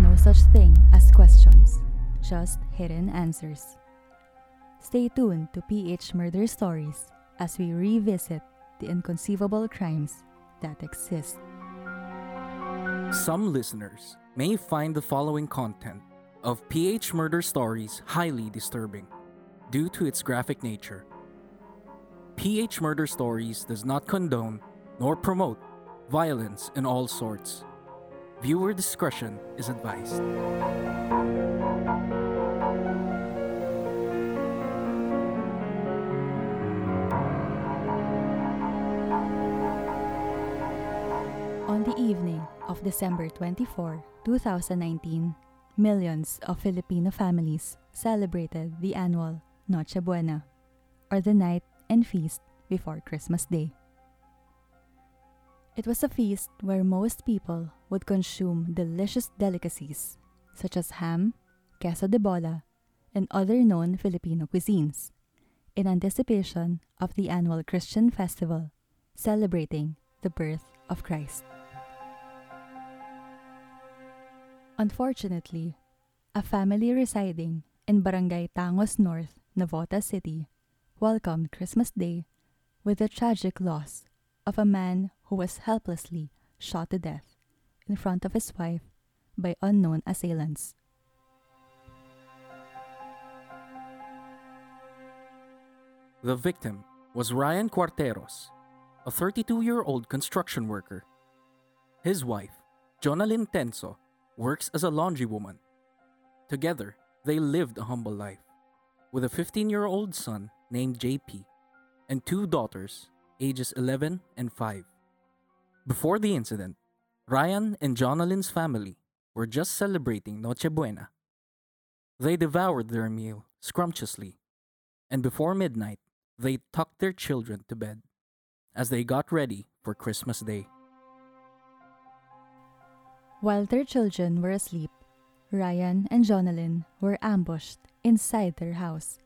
no such thing as questions, just hidden answers. Stay tuned to PH Murder Stories as we revisit the inconceivable crimes that exist. Some listeners may find the following content of PH Murder Stories highly disturbing due to its graphic nature. PH Murder Stories does not condone nor promote violence in all sorts. Viewer discretion is advised. On the evening of December 24, 2019, millions of Filipino families celebrated the annual Noche Buena, or the night and feast before Christmas Day. It was a feast where most people would consume delicious delicacies such as ham, queso de bola, and other known Filipino cuisines in anticipation of the annual Christian festival celebrating the birth of Christ. Unfortunately, a family residing in Barangay Tangos North, Navotas City, welcomed Christmas Day with the tragic loss of a man who was helplessly shot to death in front of his wife by unknown assailants. The victim was Ryan Cuarteros, a 32 year old construction worker. His wife, Jonalyn Tenso, works as a laundry woman. Together, they lived a humble life, with a 15 year old son named JP and two daughters, ages 11 and 5. Before the incident, Ryan and Jonalyn's family were just celebrating Noche Buena. They devoured their meal scrumptiously, and before midnight, they tucked their children to bed as they got ready for Christmas Day. While their children were asleep, Ryan and Jonalyn were ambushed inside their house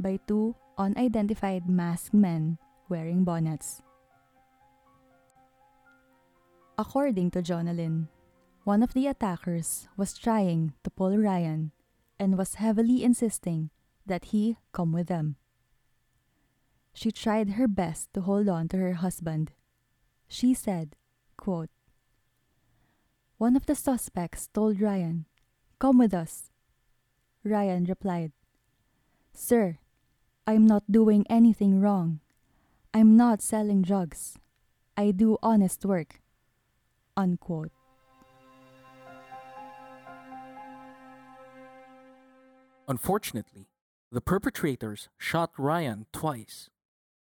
by two unidentified masked men wearing bonnets. According to Jonalyn, one of the attackers was trying to pull Ryan and was heavily insisting that he come with them. She tried her best to hold on to her husband. She said, quote, One of the suspects told Ryan, Come with us. Ryan replied, Sir, I'm not doing anything wrong. I'm not selling drugs. I do honest work. Unquote. Unfortunately, the perpetrators shot Ryan twice,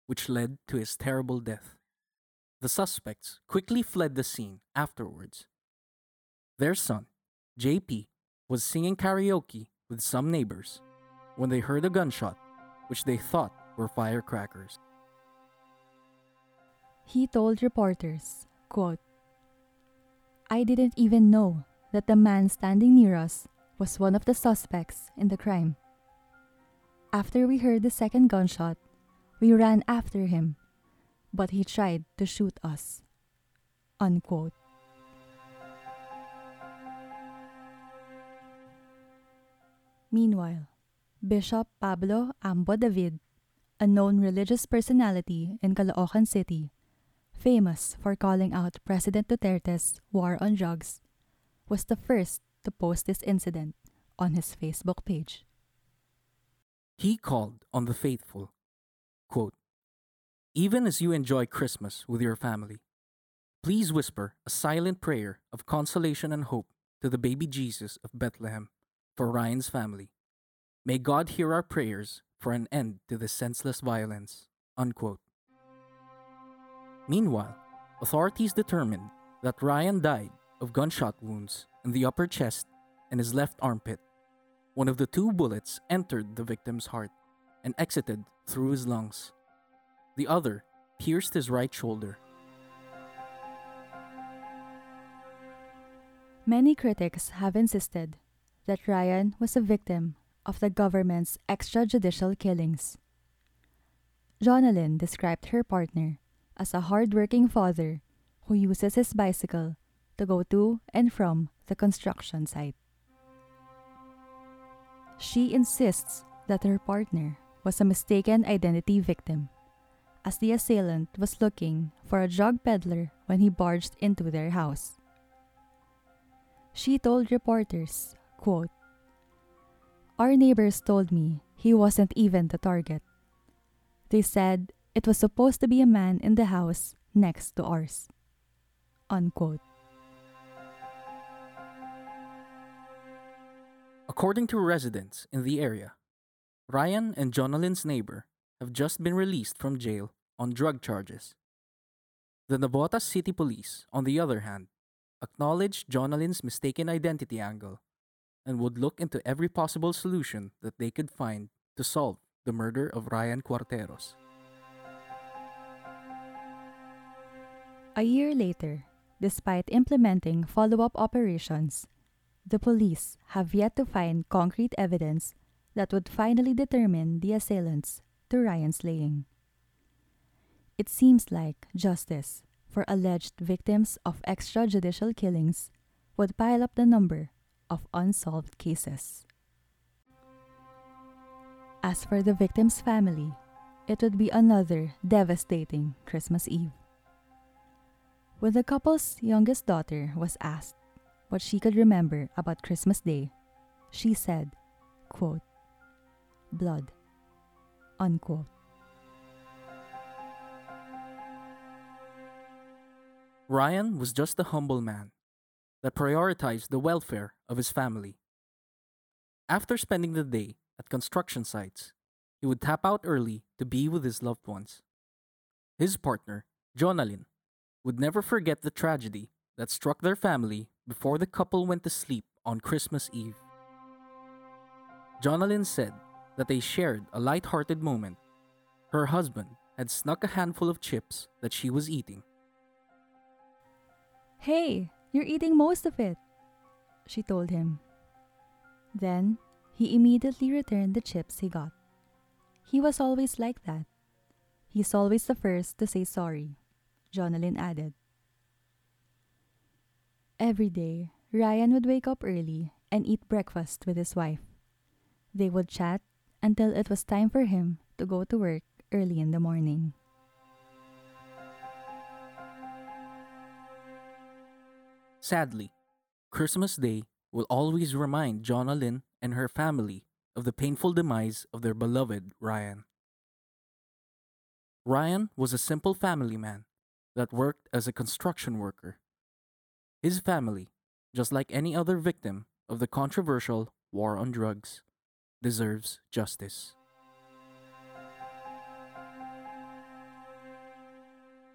which led to his terrible death. The suspects quickly fled the scene afterwards. Their son, JP, was singing karaoke with some neighbors when they heard a gunshot, which they thought were firecrackers. He told reporters, quote, I didn't even know that the man standing near us was one of the suspects in the crime. After we heard the second gunshot, we ran after him, but he tried to shoot us. Unquote. Meanwhile, Bishop Pablo Ambo David, a known religious personality in Caloocan City, famous for calling out President Duterte's war on drugs, was the first to post this incident on his Facebook page. He called on the faithful, quote, Even as you enjoy Christmas with your family, please whisper a silent prayer of consolation and hope to the baby Jesus of Bethlehem for Ryan's family. May God hear our prayers for an end to this senseless violence. Unquote. Meanwhile, authorities determined that Ryan died of gunshot wounds in the upper chest and his left armpit. One of the two bullets entered the victim's heart and exited through his lungs. The other pierced his right shoulder. Many critics have insisted that Ryan was a victim of the government's extrajudicial killings. Jonalyn described her partner as a hardworking father who uses his bicycle to go to and from the construction site. She insists that her partner was a mistaken identity victim, as the assailant was looking for a drug peddler when he barged into their house. She told reporters, quote, Our neighbors told me he wasn't even the target. They said it was supposed to be a man in the house next to ours. Unquote. According to residents in the area, Ryan and Jonalyn's neighbor have just been released from jail on drug charges. The Navotas City Police, on the other hand, acknowledged Jonalyn's mistaken identity angle and would look into every possible solution that they could find to solve the murder of Ryan Cuarteros. A year later, despite implementing follow up operations, the police have yet to find concrete evidence that would finally determine the assailants to Ryan's slaying. It seems like justice for alleged victims of extrajudicial killings would pile up the number of unsolved cases. As for the victim's family, it would be another devastating Christmas Eve. When the couple's youngest daughter was asked what she could remember about Christmas Day, she said, quote, blood, unquote. Ryan was just a humble man that prioritized the welfare of his family. After spending the day at construction sites, he would tap out early to be with his loved ones. His partner, Jonalyn, would never forget the tragedy that struck their family before the couple went to sleep on Christmas Eve. Jonalyn said that they shared a light-hearted moment. Her husband had snuck a handful of chips that she was eating. Hey, you're eating most of it, she told him. Then he immediately returned the chips he got. He was always like that. He's always the first to say sorry, Jonalyn added. Every day, Ryan would wake up early and eat breakfast with his wife. They would chat until it was time for him to go to work early in the morning. Sadly, Christmas Day will always remind Jonalyn and her family of the painful demise of their beloved Ryan. Ryan was a simple family man that worked as a construction worker. His family, just like any other victim of the controversial war on drugs, deserves justice.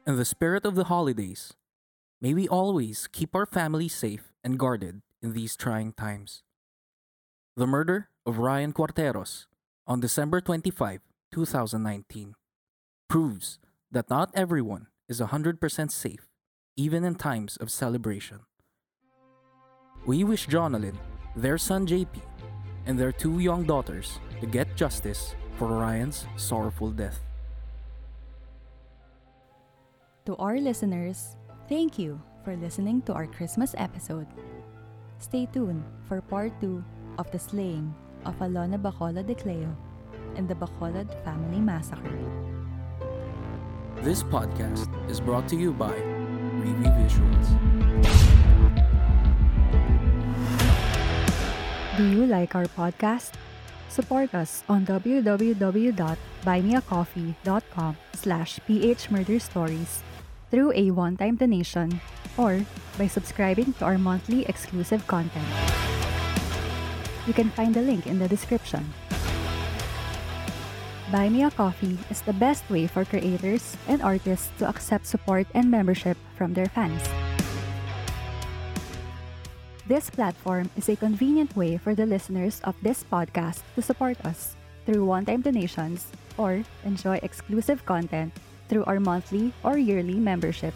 In the spirit of the holidays, may we always keep our family safe and guarded in these trying times. The murder of Ryan Cuarteros on December 25, 2019, proves that not everyone is 100% safe, even in times of celebration. We wish Jonalyn, their son JP, and their two young daughters to get justice for Ryan's sorrowful death. To our listeners, thank you for listening to our Christmas episode. Stay tuned for part 2 of the slaying of Alona Bacolod de Cleo and the Bacolod family massacre. This podcast is brought to you by Reevy Visuals. Do you like our podcast? Support us on www.buymeacoffee.com slash phmurderstories through a one-time donation or by subscribing to our monthly exclusive content. You can find the link in the description. Buy Me a Coffee is the best way for creators and artists to accept support and membership from their fans. This platform is a convenient way for the listeners of this podcast to support us through one time donations or enjoy exclusive content through our monthly or yearly membership